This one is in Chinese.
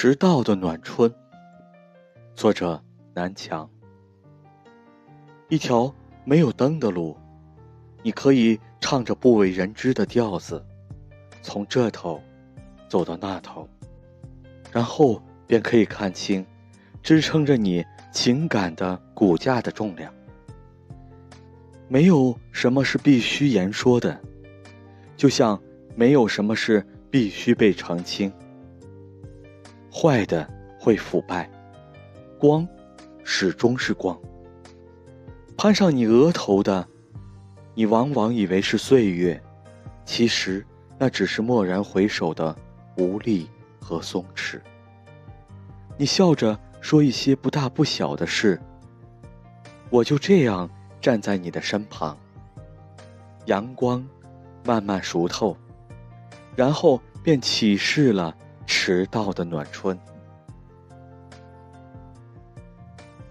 迟到的暖春，作者南墙。一条没有灯的路，你可以唱着不为人知的调子，从这头走到那头，然后便可以看清支撑着你情感的骨架的重量。没有什么是必须言说的，就像没有什么是必须被澄清。坏的会腐败，光始终是光。攀上你额头的，你往往以为是岁月，其实那只是蓦然回首的无力和松弛。你笑着说一些不大不小的事，我就这样站在你的身旁。阳光慢慢熟透，然后便启示了。迟到的暖春。